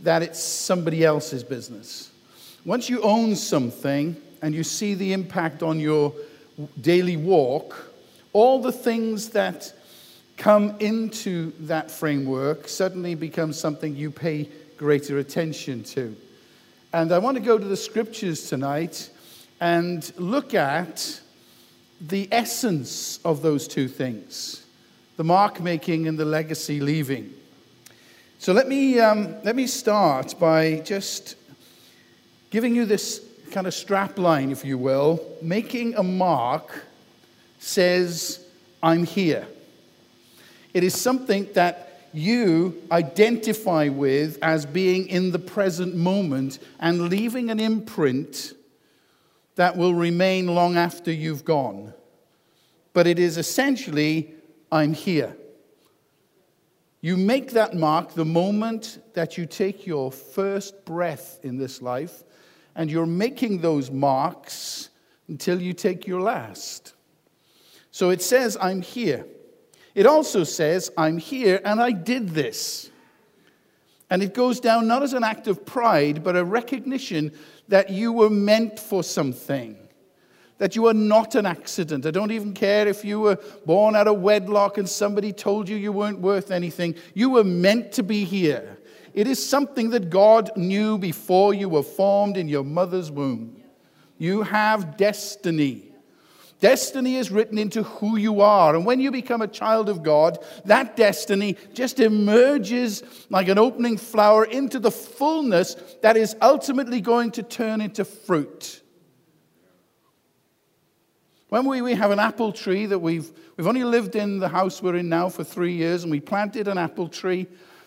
that it's somebody else's business. Once you own something and you see the impact on your daily walk, all the things that come into that framework suddenly become something you pay greater attention to. And I want to go to the scriptures tonight and look at the essence of those two things the mark making and the legacy leaving. So let me, um, let me start by just giving you this kind of strap line, if you will. Making a mark says, I'm here. It is something that you identify with as being in the present moment and leaving an imprint that will remain long after you've gone. But it is essentially, I'm here. You make that mark the moment that you take your first breath in this life, and you're making those marks until you take your last. So it says, I'm here. It also says, I'm here and I did this. And it goes down not as an act of pride, but a recognition that you were meant for something, that you are not an accident. I don't even care if you were born out of wedlock and somebody told you you weren't worth anything. You were meant to be here. It is something that God knew before you were formed in your mother's womb. You have destiny. Destiny is written into who you are. And when you become a child of God, that destiny just emerges like an opening flower into the fullness that is ultimately going to turn into fruit. When we, we have an apple tree that we've, we've only lived in the house we're in now for three years, and we planted an apple tree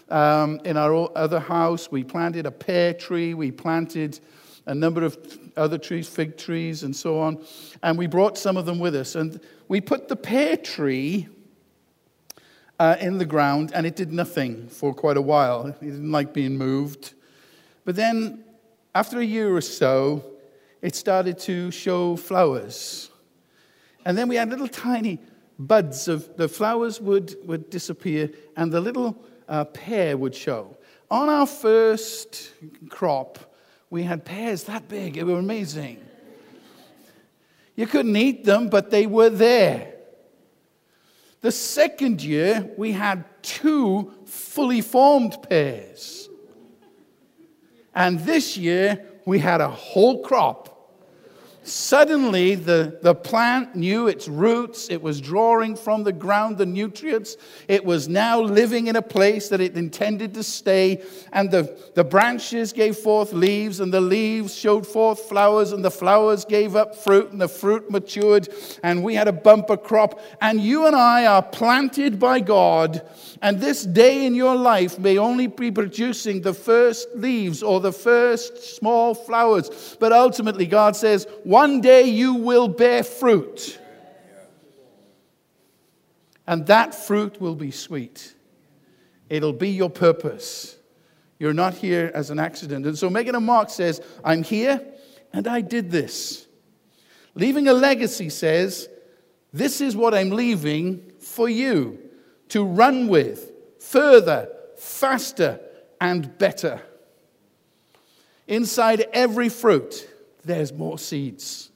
um, in our other house, we planted a pear tree, we planted a number of other trees, fig trees, and so on. And we brought some of them with us. And we put the pear tree uh, in the ground, and it did nothing for quite a while. It didn't like being moved. But then, after a year or so, it started to show flowers. And then we had little tiny buds of the flowers would, would disappear, and the little uh, pear would show. On our first crop, we had pears that big. It was amazing. You couldn't eat them, but they were there. The second year, we had two fully formed pears. And this year, we had a whole crop. Suddenly, the, the plant knew its roots. It was drawing from the ground the nutrients. It was now living in a place that it intended to stay. And the, the branches gave forth leaves, and the leaves showed forth flowers, and the flowers gave up fruit, and the fruit matured, and we had a bumper crop. And you and I are planted by God and this day in your life may only be producing the first leaves or the first small flowers. But ultimately, God says, one day you will bear fruit. And that fruit will be sweet. It'll be your purpose. You're not here as an accident. And so making a mark says, I'm here and I did this. Leaving a legacy says, This is what I'm leaving for you to run with further, faster, and better. Inside every fruit, there's more seeds.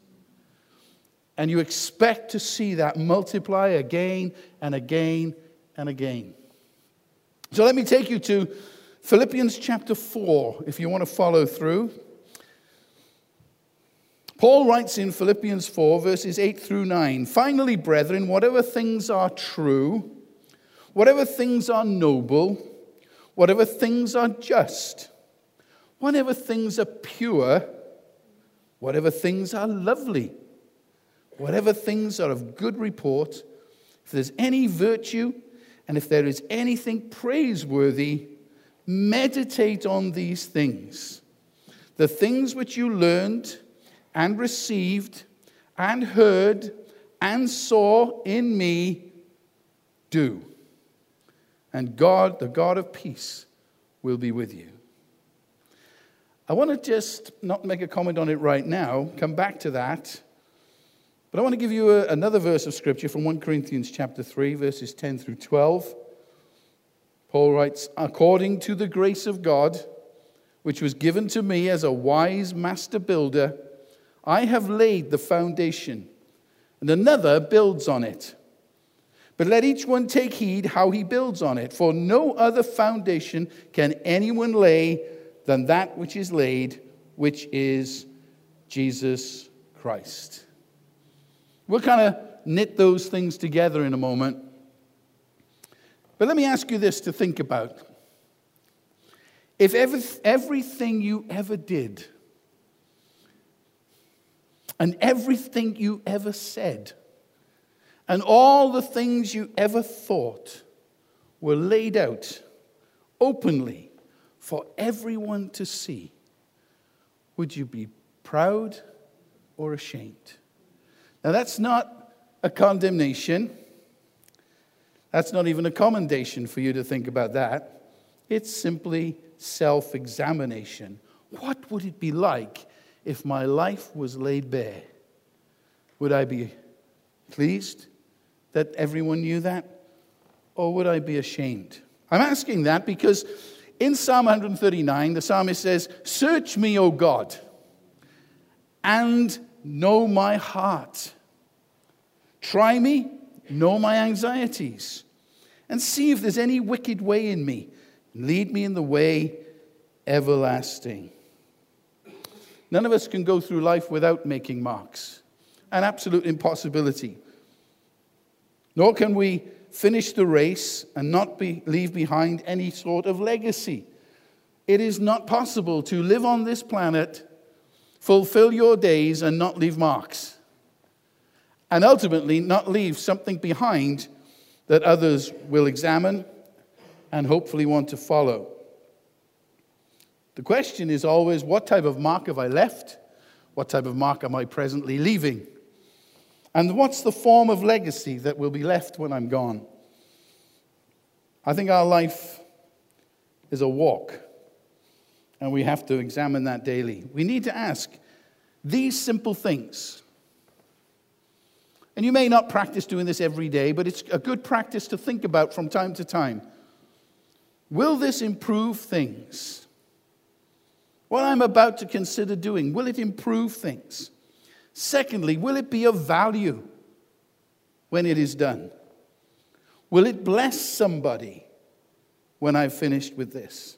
And you expect to see that multiply again and again and again. So let me take you to Philippians chapter 4, if you want to follow through. Paul writes in Philippians 4, verses 8 through 9 Finally, brethren, whatever things are true, whatever things are noble, whatever things are just, whatever things are pure, whatever things are lovely, whatever things are of good report, if there's any virtue and if there is anything praiseworthy, meditate on these things. The things which you learned and received and heard and saw in me, do and God, the God of peace, will be with you. I want to just not make a comment on it right now, come back to that. But I want to give you a, another verse of scripture from 1 Corinthians chapter 3, verses 10 through 12. Paul writes, According to the grace of God, which was given to me as a wise master builder, I have laid the foundation, and another builds on it. But let each one take heed how he builds on it, for no other foundation can anyone lay than that which is laid, which is Jesus Christ. We'll kind of knit those things together in a moment. But let me ask you this to think about. If every, everything you ever did and everything you ever said and all the things you ever thought were laid out openly for everyone to see, would you be proud or ashamed? Now, that's not a condemnation. That's not even a commendation for you to think about that. It's simply self examination. What would it be like if my life was laid bare? Would I be pleased that everyone knew that? Or would I be ashamed? I'm asking that because in Psalm 139, the psalmist says, Search me, O God, and know my heart. Try me, know my anxieties, and see if there's any wicked way in me. Lead me in the way everlasting. None of us can go through life without making marks, an absolute impossibility. Nor can we finish the race and not be, leave behind any sort of legacy. It is not possible to live on this planet, fulfill your days, and not leave marks and ultimately not leave something behind that others will examine and hopefully want to follow. The question is always what type of mark have I left? What type of mark am I presently leaving? And what's the form of legacy that will be left when I'm gone? I think our life is a walk, and we have to examine that daily. We need to ask these simple things and you may not practice doing this every day, but it's a good practice to think about from time to time. Will this improve things? What I'm about to consider doing, will it improve things? Secondly, will it be of value when it is done? Will it bless somebody when I've finished with this?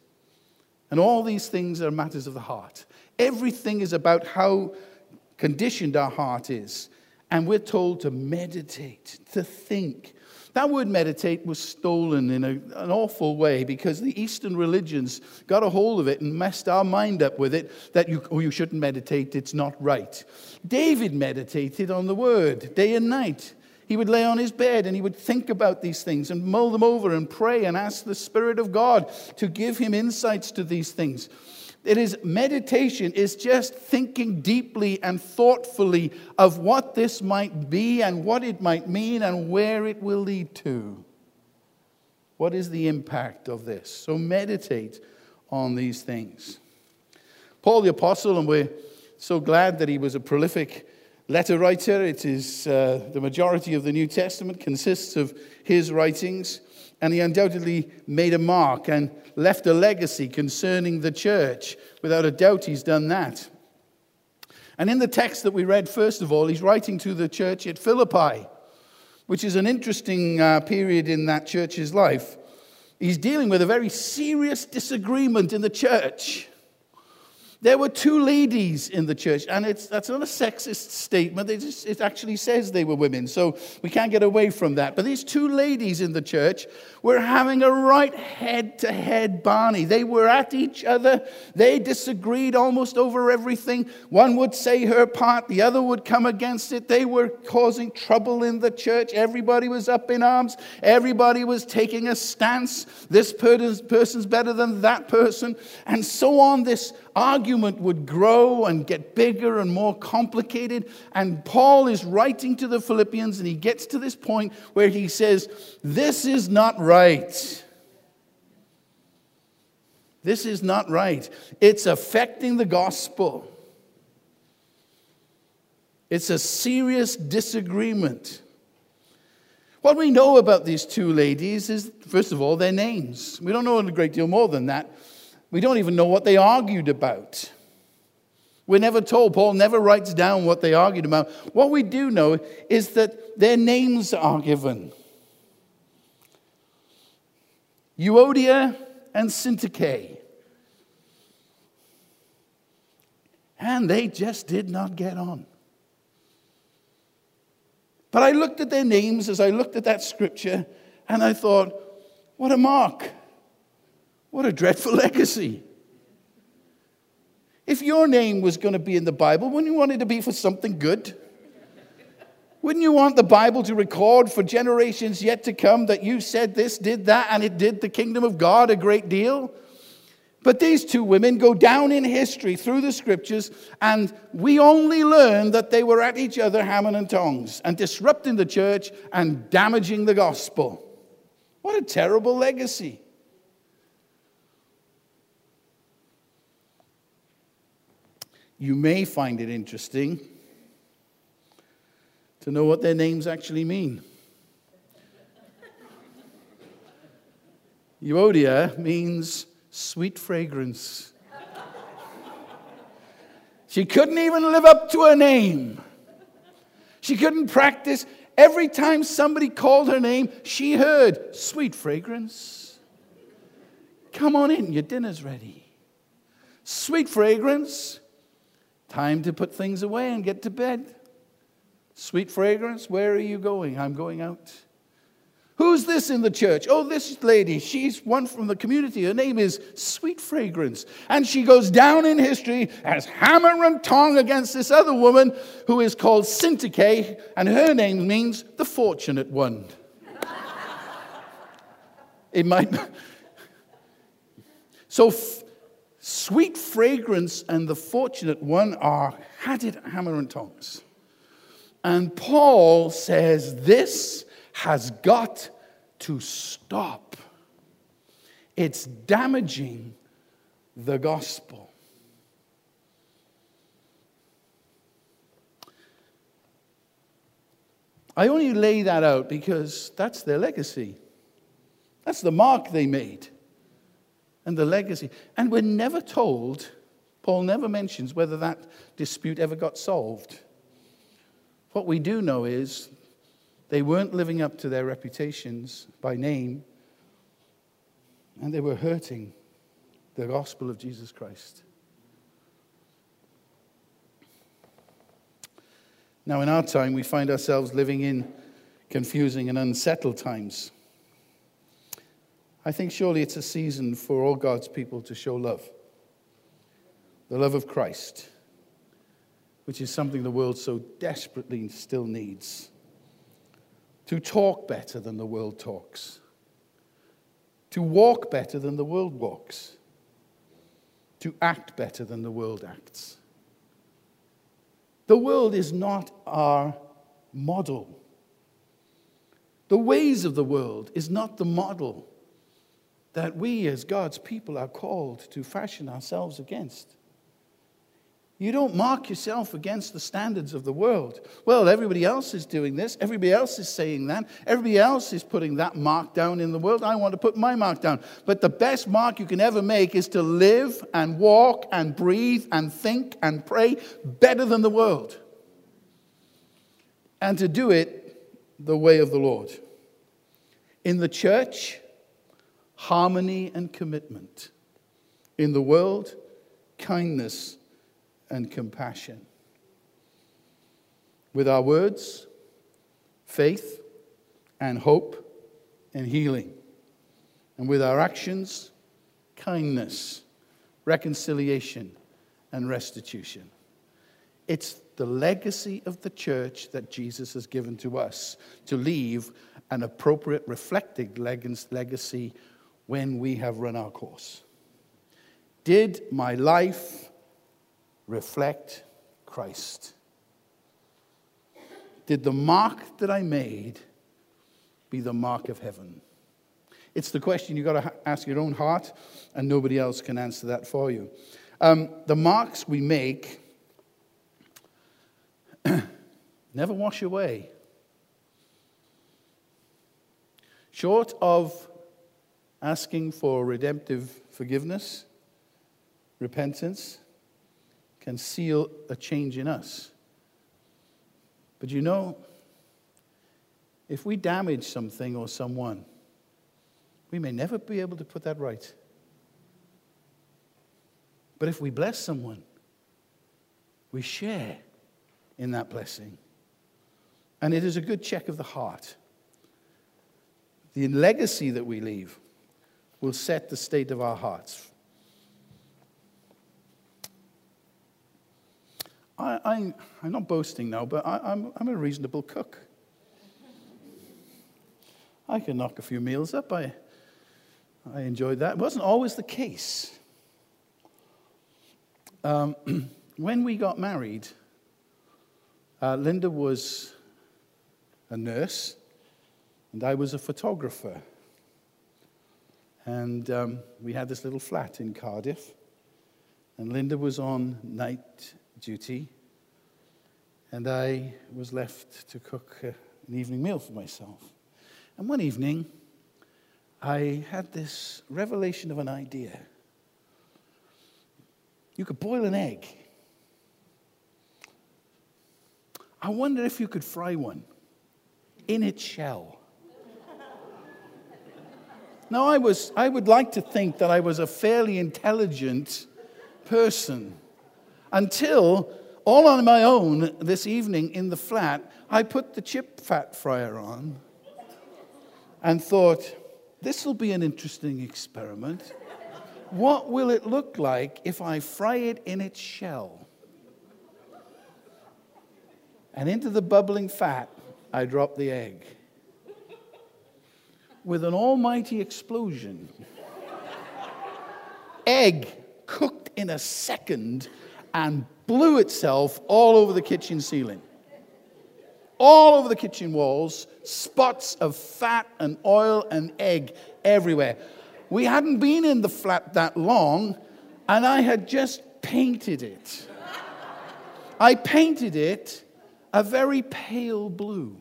And all these things are matters of the heart. Everything is about how conditioned our heart is and we're told to meditate, to think. That word meditate was stolen in a, an awful way because the Eastern religions got a hold of it and messed our mind up with it that you, oh, you shouldn't meditate, it's not right. David meditated on the word day and night. He would lay on his bed and he would think about these things and mull them over and pray and ask the Spirit of God to give him insights to these things. It is meditation is just thinking deeply and thoughtfully of what this might be and what it might mean and where it will lead to. What is the impact of this? So meditate on these things. Paul the Apostle, and we're so glad that he was a prolific letter writer. It is uh, the majority of the New Testament consists of his writings and he undoubtedly made a mark and left a legacy concerning the church. Without a doubt, he's done that. And in the text that we read, first of all, he's writing to the church at Philippi, which is an interesting uh, period in that church's life. He's dealing with a very serious disagreement in the church. There were two ladies in the church, and it's, that's not a sexist statement. It, just, it actually says they were women, so we can't get away from that. But these two ladies in the church were having a right head to head Barney. They were at each other. They disagreed almost over everything. One would say her part, the other would come against it. They were causing trouble in the church. Everybody was up in arms, everybody was taking a stance. This person's better than that person, and so on. This argument would grow and get bigger and more complicated. And Paul is writing to the Philippians, and he gets to this point where he says, This is not right. This is not right. It's affecting the gospel. It's a serious disagreement. What we know about these two ladies is, first of all, their names. We don't know a great deal more than that. We don't even know what they argued about. We're never told. Paul never writes down what they argued about. What we do know is that their names are given Euodia and Syntyche. And they just did not get on. But I looked at their names as I looked at that scripture, and I thought, what a mark. What a dreadful legacy. If your name was going to be in the Bible, wouldn't you want it to be for something good? Wouldn't you want the Bible to record for generations yet to come that you said this, did that, and it did the kingdom of God a great deal? But these two women go down in history through the scriptures, and we only learn that they were at each other hammering and tongs and disrupting the church and damaging the gospel. What a terrible legacy. You may find it interesting to know what their names actually mean. Euodia means sweet fragrance. She couldn't even live up to her name. She couldn't practice. Every time somebody called her name, she heard sweet fragrance. Come on in, your dinner's ready. Sweet fragrance. Time to put things away and get to bed. Sweet fragrance, where are you going? I'm going out. Who's this in the church? Oh, this lady. She's one from the community. Her name is Sweet Fragrance. And she goes down in history as hammer and tong against this other woman who is called Syntyche, and her name means the fortunate one. it might. So, Sweet Fragrance and the fortunate one are hatted hammer and tongs. And Paul says this has got to stop. It's damaging the gospel. I only lay that out because that's their legacy. That's the mark they made and the legacy. And we're never told, Paul never mentions whether that dispute ever got solved. What we do know is they weren't living up to their reputations by name, and they were hurting the gospel of Jesus Christ. Now, in our time, we find ourselves living in confusing and unsettled times. I think surely it's a season for all God's people to show love. The love of Christ, which is something the world so desperately still needs. To talk better than the world talks, to walk better than the world walks, to act better than the world acts. The world is not our model. The ways of the world is not the model that we as God's people are called to fashion ourselves against. You don't mark yourself against the standards of the world. Well, everybody else is doing this. Everybody else is saying that. Everybody else is putting that mark down in the world. I want to put my mark down. But the best mark you can ever make is to live and walk and breathe and think and pray better than the world. And to do it the way of the Lord. In the church, harmony and commitment. In the world, kindness and compassion. With our words, faith and hope and healing. And with our actions, kindness, reconciliation, and restitution. It's the legacy of the church that Jesus has given to us to leave an appropriate, reflected legacy when we have run our course. Did my life reflect Christ? Did the mark that I made be the mark of heaven? It's the question you've got to ask your own heart, and nobody else can answer that for you. Um, the marks we make never wash away. Short of asking for redemptive forgiveness, repentance can seal a change in us. But you know, if we damage something or someone, we may never be able to put that right. But if we bless someone, we share in that blessing. And it is a good check of the heart. The legacy that we leave will set the state of our hearts. I, am not boasting now, but I, I'm, I'm a reasonable cook. I can knock a few meals up. I, I enjoyed that. It wasn't always the case. Um, when we got married, uh, Linda was a nurse, and I was a photographer. And um, we had this little flat in Cardiff, and Linda was on night duty, and I was left to cook uh, an evening meal for myself. And one evening, I had this revelation of an idea. You could boil an egg. I wonder if you could fry one in its shell. Now, I, was, I would like to think that I was a fairly intelligent person until all on my own this evening in the flat, I put the chip fat fryer on and thought, this will be an interesting experiment. What will it look like if I fry it in its shell? And into the bubbling fat, I drop the egg. With an almighty explosion, egg cooked in a second and blew itself all over the kitchen ceiling all over the kitchen walls, spots of fat and oil and egg everywhere. We hadn't been in the flat that long, and I had just painted it. I painted it a very pale blue.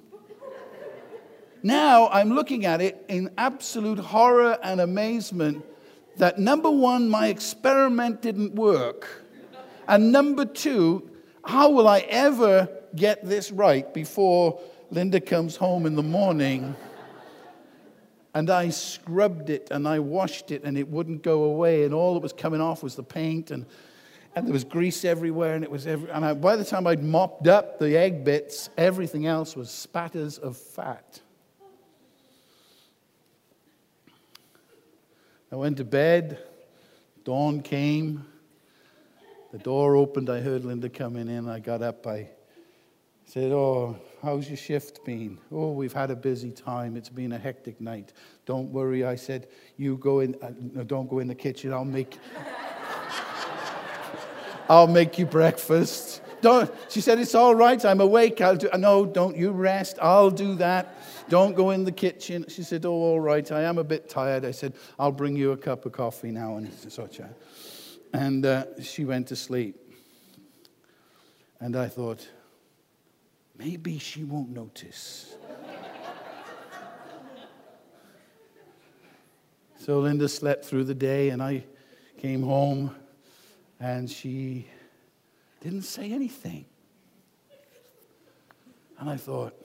Now I'm looking at it in absolute horror and amazement that number one, my experiment didn't work. And number two, how will I ever get this right before Linda comes home in the morning. And I scrubbed it and I washed it and it wouldn't go away. And all that was coming off was the paint and, and there was grease everywhere. And, it was every, and I, by the time I'd mopped up the egg bits, everything else was spatters of fat. I went to bed. Dawn came. The door opened. I heard Linda coming in. I got up. I said, Oh, how's your shift been? Oh, we've had a busy time. It's been a hectic night. Don't worry. I said, You go in, uh, no, don't go in the kitchen. I'll make, I'll make you breakfast. Don't, she said, It's all right. I'm awake. I'll do, no, don't you rest. I'll do that. Don't go in the kitchen. She said, Oh, all right. I am a bit tired. I said, I'll bring you a cup of coffee now and such. A, And uh, she went to sleep. And I thought, maybe she won't notice. so Linda slept through the day, and I came home, and she didn't say anything. And I thought,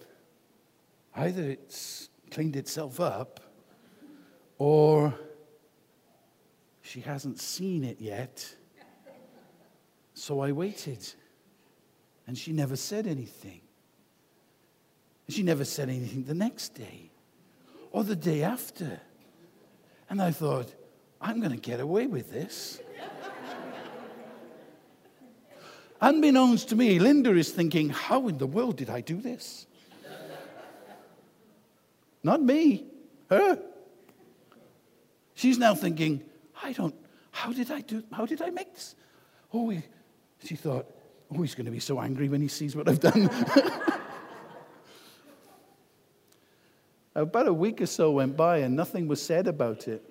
either it's cleaned itself up, or she hasn't seen it yet. So I waited, and she never said anything. She never said anything the next day or the day after. And I thought, I'm going to get away with this. Unbeknownst to me, Linda is thinking, How in the world did I do this? Not me, her. She's now thinking, I don't, how did I do, how did I make this? Oh, he, she thought, oh, he's going to be so angry when he sees what I've done. About a week or so went by and nothing was said about it.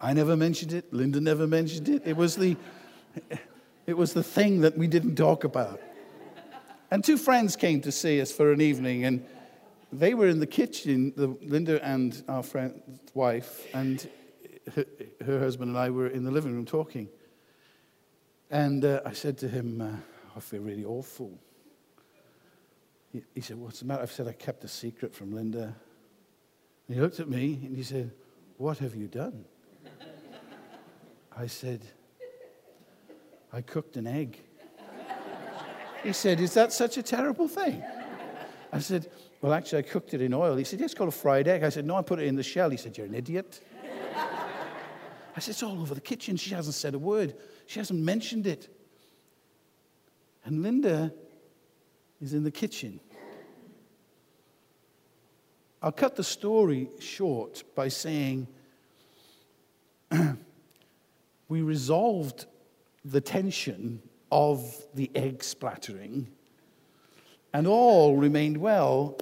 I never mentioned it. Linda never mentioned it. It was the, it was the thing that we didn't talk about. And two friends came to see us for an evening, and they were in the kitchen, the, Linda and our friend's wife, and her, her husband and I were in the living room talking. And uh, I said to him, uh, I feel really awful. He, he said, What's the matter? I've said I kept a secret from Linda. And he looked at me and he said, What have you done? I said, I cooked an egg. He said, Is that such a terrible thing? I said, Well, actually, I cooked it in oil. He said, Yeah, it's called a fried egg. I said, No, I put it in the shell. He said, You're an idiot. I said, It's all over the kitchen. She hasn't said a word, she hasn't mentioned it. And Linda is in the kitchen. I'll cut the story short by saying we resolved the tension of the egg splattering, and all remained well.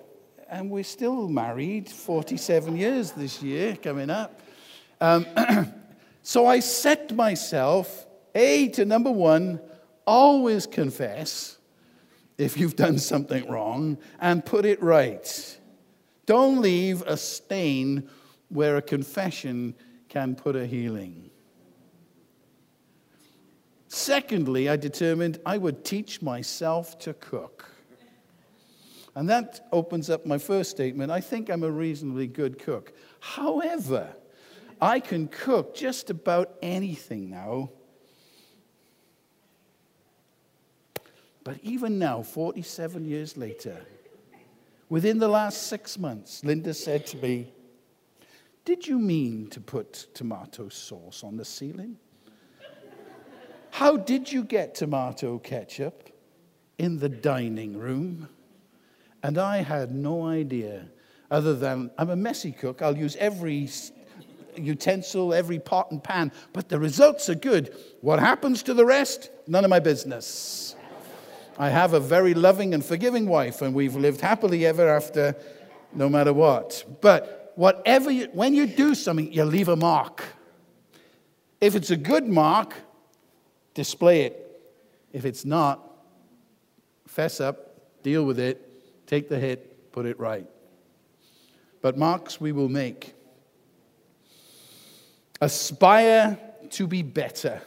And we're still married, 47 years this year coming up. Um, so I set myself, A, to number one, always confess if you've done something wrong and put it right. Don't leave a stain where a confession can put a healing. Secondly, I determined I would teach myself to cook. And that opens up my first statement. I think I'm a reasonably good cook. However, I can cook just about anything now. But even now, 47 years later, within the last six months, Linda said to me, Did you mean to put tomato sauce on the ceiling? How did you get tomato ketchup in the dining room? And I had no idea, other than I'm a messy cook. I'll use every utensil, every pot and pan, but the results are good. What happens to the rest? None of my business. I have a very loving and forgiving wife, and we've lived happily ever after, no matter what. But whatever you, when you do something, you leave a mark. If it's a good mark, display it. If it's not, fess up, deal with it, take the hit, put it right. But marks we will make. Aspire to be better.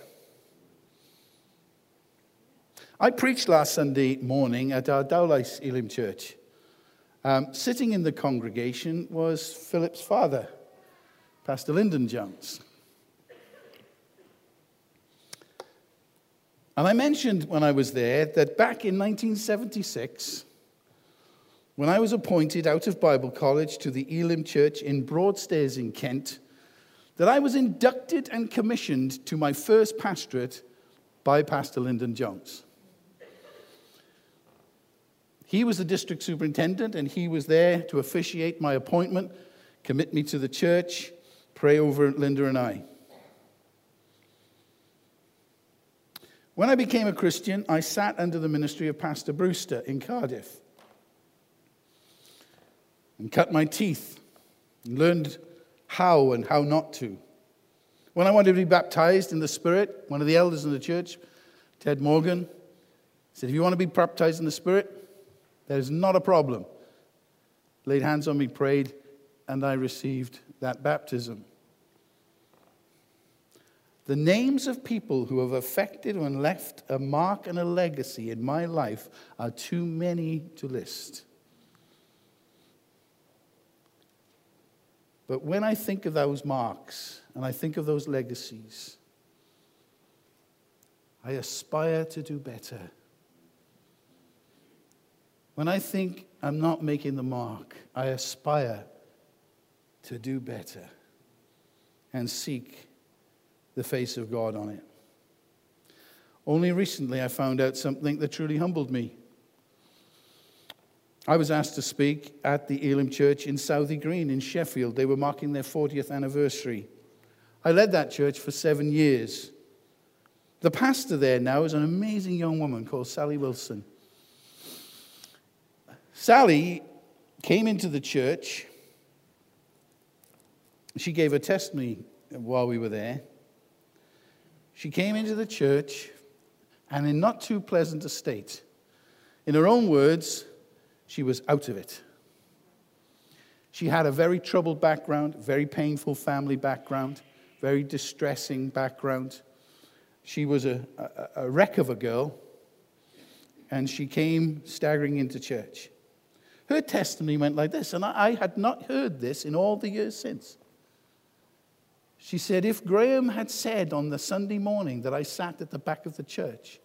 I preached last Sunday morning at our Dowlais Elim Church. Um, sitting in the congregation was Philip's father, Pastor Lyndon Jones. And I mentioned when I was there that back in 1976, when I was appointed out of Bible College to the Elim Church in Broadstairs in Kent, that I was inducted and commissioned to my first pastorate by Pastor Lyndon Jones. He was the district superintendent, and he was there to officiate my appointment, commit me to the church, pray over Linda and I. When I became a Christian, I sat under the ministry of Pastor Brewster in Cardiff and cut my teeth and learned how and how not to. When I wanted to be baptized in the Spirit, one of the elders in the church, Ted Morgan, said, If you want to be baptized in the Spirit, that is not a problem. Laid hands on me, prayed, and I received that baptism. The names of people who have affected and left a mark and a legacy in my life are too many to list. But when I think of those marks and I think of those legacies, I aspire to do better. When I think I'm not making the mark, I aspire to do better and seek the face of God on it. Only recently I found out something that truly humbled me. I was asked to speak at the Elim Church in Southey Green in Sheffield. They were marking their 40th anniversary. I led that church for seven years. The pastor there now is an amazing young woman called Sally Wilson. Sally came into the church. She gave a testimony while we were there. She came into the church and in not too pleasant a state. In her own words, she was out of it. She had a very troubled background, very painful family background, very distressing background. She was a, a, a wreck of a girl, and she came staggering into church. Her testimony went like this, and I, I had not heard this in all the years since. She said, If Graham had said on the Sunday morning that I sat at the back of the church,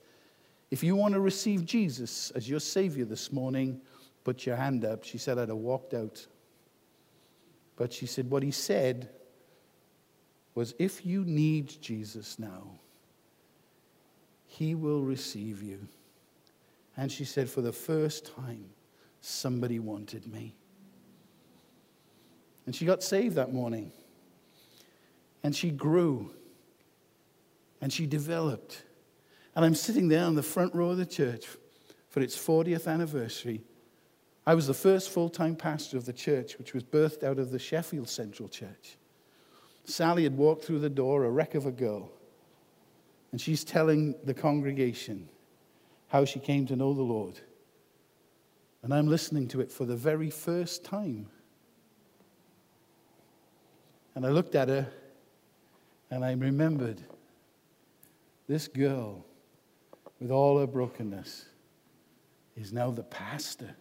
if you want to receive Jesus as your Savior this morning, put your hand up. She said, I'd have walked out. But she said, What he said was, If you need Jesus now, he will receive you. And she said, For the first time, somebody wanted me. And she got saved that morning. And she grew. And she developed. And I'm sitting there in the front row of the church for its 40th anniversary. I was the first full time pastor of the church, which was birthed out of the Sheffield Central Church. Sally had walked through the door, a wreck of a girl. And she's telling the congregation how she came to know the Lord. And I'm listening to it for the very first time. And I looked at her and I remembered this girl, with all her brokenness, is now the pastor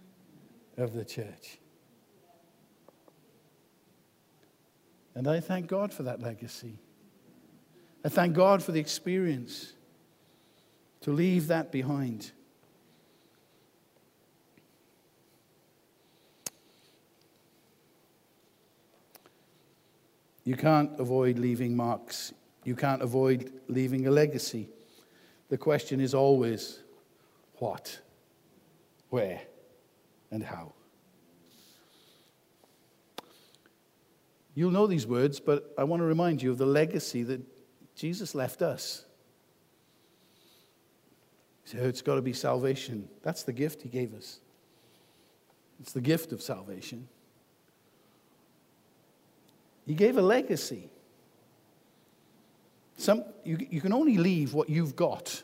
of the church. And I thank God for that legacy. I thank God for the experience to leave that behind. You can't avoid leaving marks. You can't avoid leaving a legacy. The question is always what, where, and how. You'll know these words, but I want to remind you of the legacy that Jesus left us. So it's got to be salvation. That's the gift he gave us. It's the gift of salvation. He gave a legacy. Some, you, you can only leave what you've got.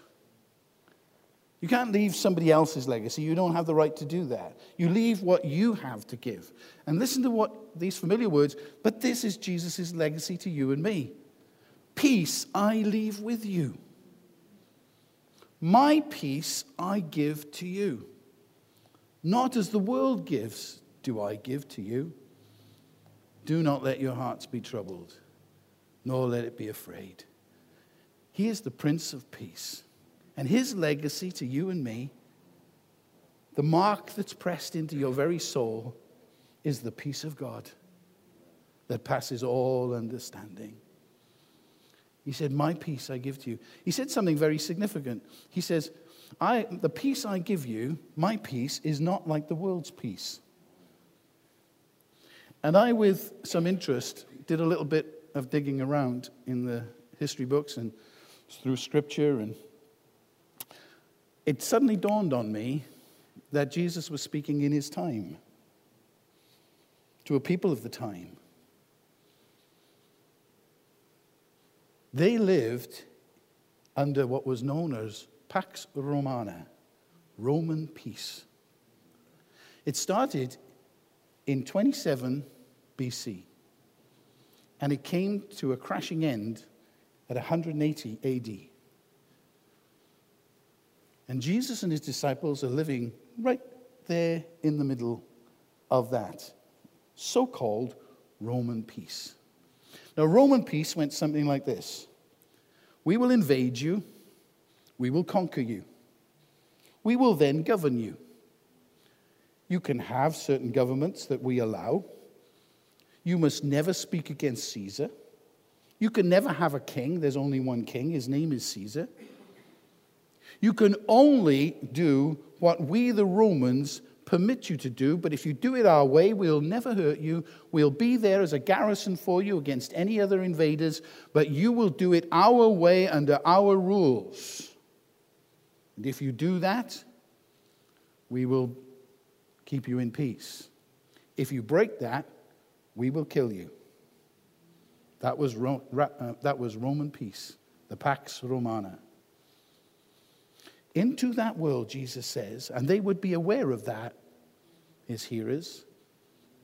You can't leave somebody else's legacy. You don't have the right to do that. You leave what you have to give. And listen to what these familiar words, but this is Jesus' legacy to you and me. Peace I leave with you. My peace I give to you. Not as the world gives, do I give to you. Do not let your hearts be troubled, nor let it be afraid. He is the Prince of Peace. And his legacy to you and me, the mark that's pressed into your very soul, is the peace of God that passes all understanding. He said, My peace I give to you. He said something very significant. He says, I, The peace I give you, my peace, is not like the world's peace. And I, with some interest, did a little bit of digging around in the history books and through scripture. And it suddenly dawned on me that Jesus was speaking in his time to a people of the time. They lived under what was known as Pax Romana, Roman peace. It started in 27 BC, and it came to a crashing end at 180 AD. And Jesus and his disciples are living right there in the middle of that so called Roman peace. Now, Roman peace went something like this We will invade you, we will conquer you, we will then govern you. You can have certain governments that we allow. You must never speak against Caesar. You can never have a king. There's only one king. His name is Caesar. You can only do what we, the Romans, permit you to do, but if you do it our way, we'll never hurt you. We'll be there as a garrison for you against any other invaders, but you will do it our way under our rules. And if you do that, we will keep you in peace. If you break that, we will kill you. That was, Ro- uh, that was Roman peace, the Pax Romana. Into that world, Jesus says, and they would be aware of that his hearers.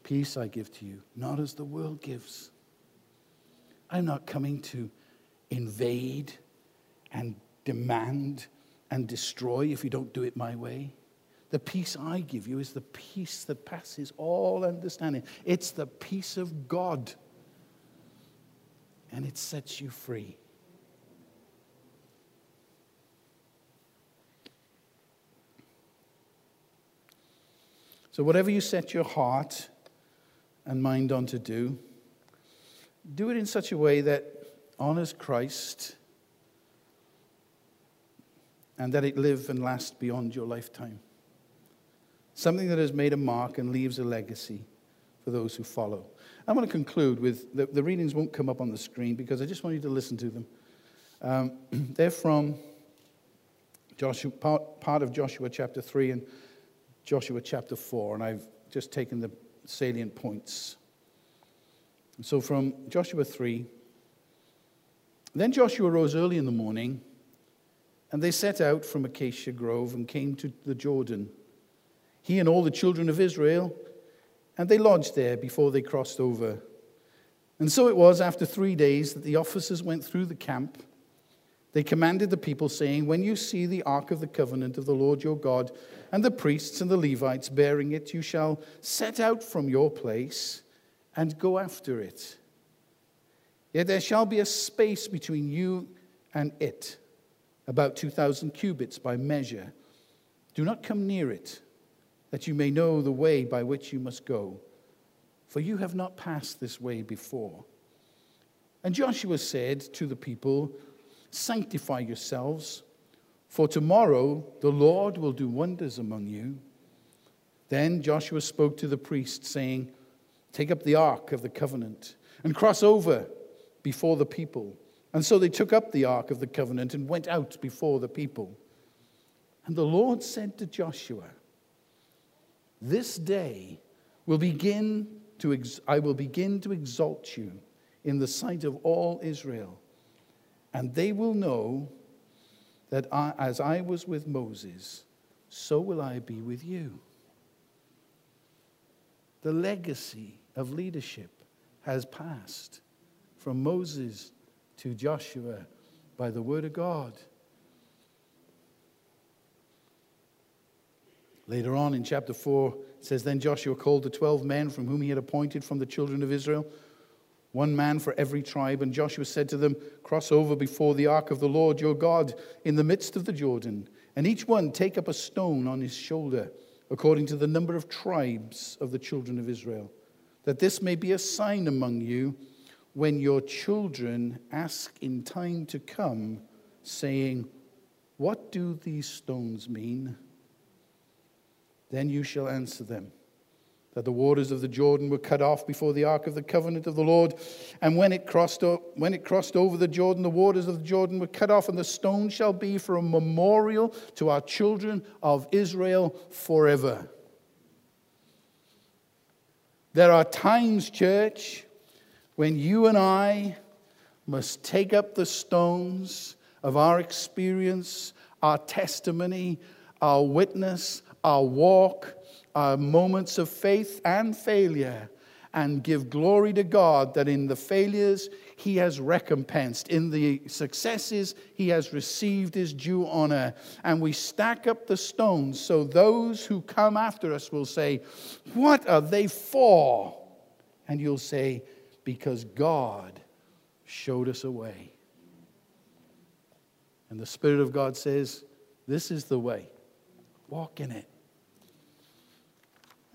Peace I give to you, not as the world gives. I'm not coming to invade and demand and destroy if you don't do it my way. The peace I give you is the peace that passes all understanding. It's the peace of God, and it sets you free. So, whatever you set your heart and mind on to do, do it in such a way that honors Christ and that it live and last beyond your lifetime. Something that has made a mark and leaves a legacy for those who follow. I'm going to conclude with the, the readings won't come up on the screen because I just want you to listen to them. Um, they're from Joshua, part, part of Joshua chapter 3 and Joshua chapter 4, and I've just taken the salient points. So from Joshua 3, then Joshua rose early in the morning, and they set out from Acacia Grove and came to the Jordan, he and all the children of Israel, and they lodged there before they crossed over. And so it was after three days that the officers went through the camp. They commanded the people, saying, When you see the ark of the covenant of the Lord your God, and the priests and the Levites bearing it, you shall set out from your place and go after it. Yet there shall be a space between you and it, about 2,000 cubits by measure. Do not come near it, that you may know the way by which you must go, for you have not passed this way before. And Joshua said to the people, Sanctify yourselves, for tomorrow the Lord will do wonders among you. Then Joshua spoke to the priests, saying, Take up the ark of the covenant and cross over before the people. And so they took up the ark of the covenant and went out before the people. And the Lord said to Joshua, This day will begin to ex- I will begin to exalt you in the sight of all Israel, and they will know that I, as I was with Moses, so will I be with you. The legacy of leadership has passed from Moses to Joshua by the word of God. Later on in chapter 4, it says, Then Joshua called the 12 men from whom he had appointed from the children of Israel, one man for every tribe. And Joshua said to them, Cross over before the ark of the Lord your God in the midst of the Jordan, and each one take up a stone on his shoulder according to the number of tribes of the children of Israel, that this may be a sign among you when your children ask in time to come, saying, What do these stones mean? Then you shall answer them that the waters of the Jordan were cut off before the ark of the covenant of the Lord. And when it crossed, when it crossed over the Jordan, the waters of the Jordan were cut off, and the stone shall be for a memorial to our children of Israel forever. There are times, church, when you and I must take up the stones of our experience, our testimony, our witness, our walk, our moments of faith and failure and give glory to God that in the failures he has recompensed, in the successes he has received his due honor. And we stack up the stones so those who come after us will say, What are they for? And you'll say, Because God showed us a way. And the Spirit of God says, This is the way, walk in it.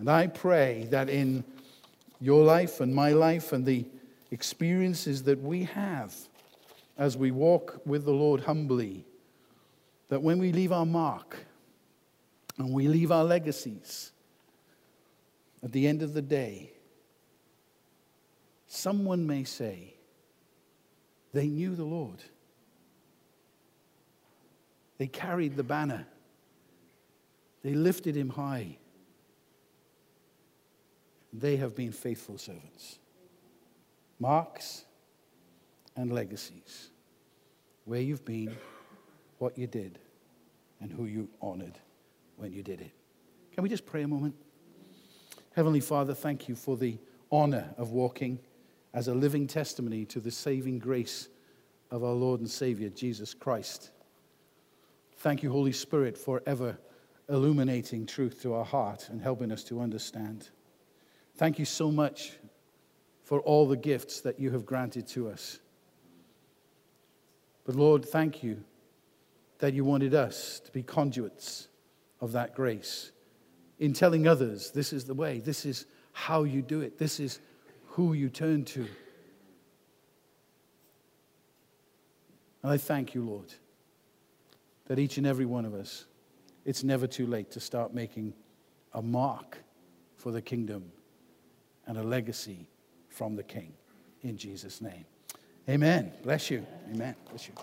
And I pray that in your life and my life and the experiences that we have as we walk with the Lord humbly, that when we leave our mark and we leave our legacies, at the end of the day, someone may say they knew the Lord. They carried the banner. They lifted him high. They have been faithful servants. Marks and legacies. Where you've been, what you did, and who you honored when you did it. Can we just pray a moment? Heavenly Father, thank you for the honor of walking as a living testimony to the saving grace of our Lord and Savior, Jesus Christ. Thank you, Holy Spirit, for ever illuminating truth to our heart and helping us to understand. Thank you so much for all the gifts that you have granted to us. But Lord, thank you that you wanted us to be conduits of that grace in telling others this is the way, this is how you do it, this is who you turn to. And I thank you, Lord, that each and every one of us, it's never too late to start making a mark for the kingdom and a legacy from the King. In Jesus' name. Amen. Bless you. Amen. Bless you.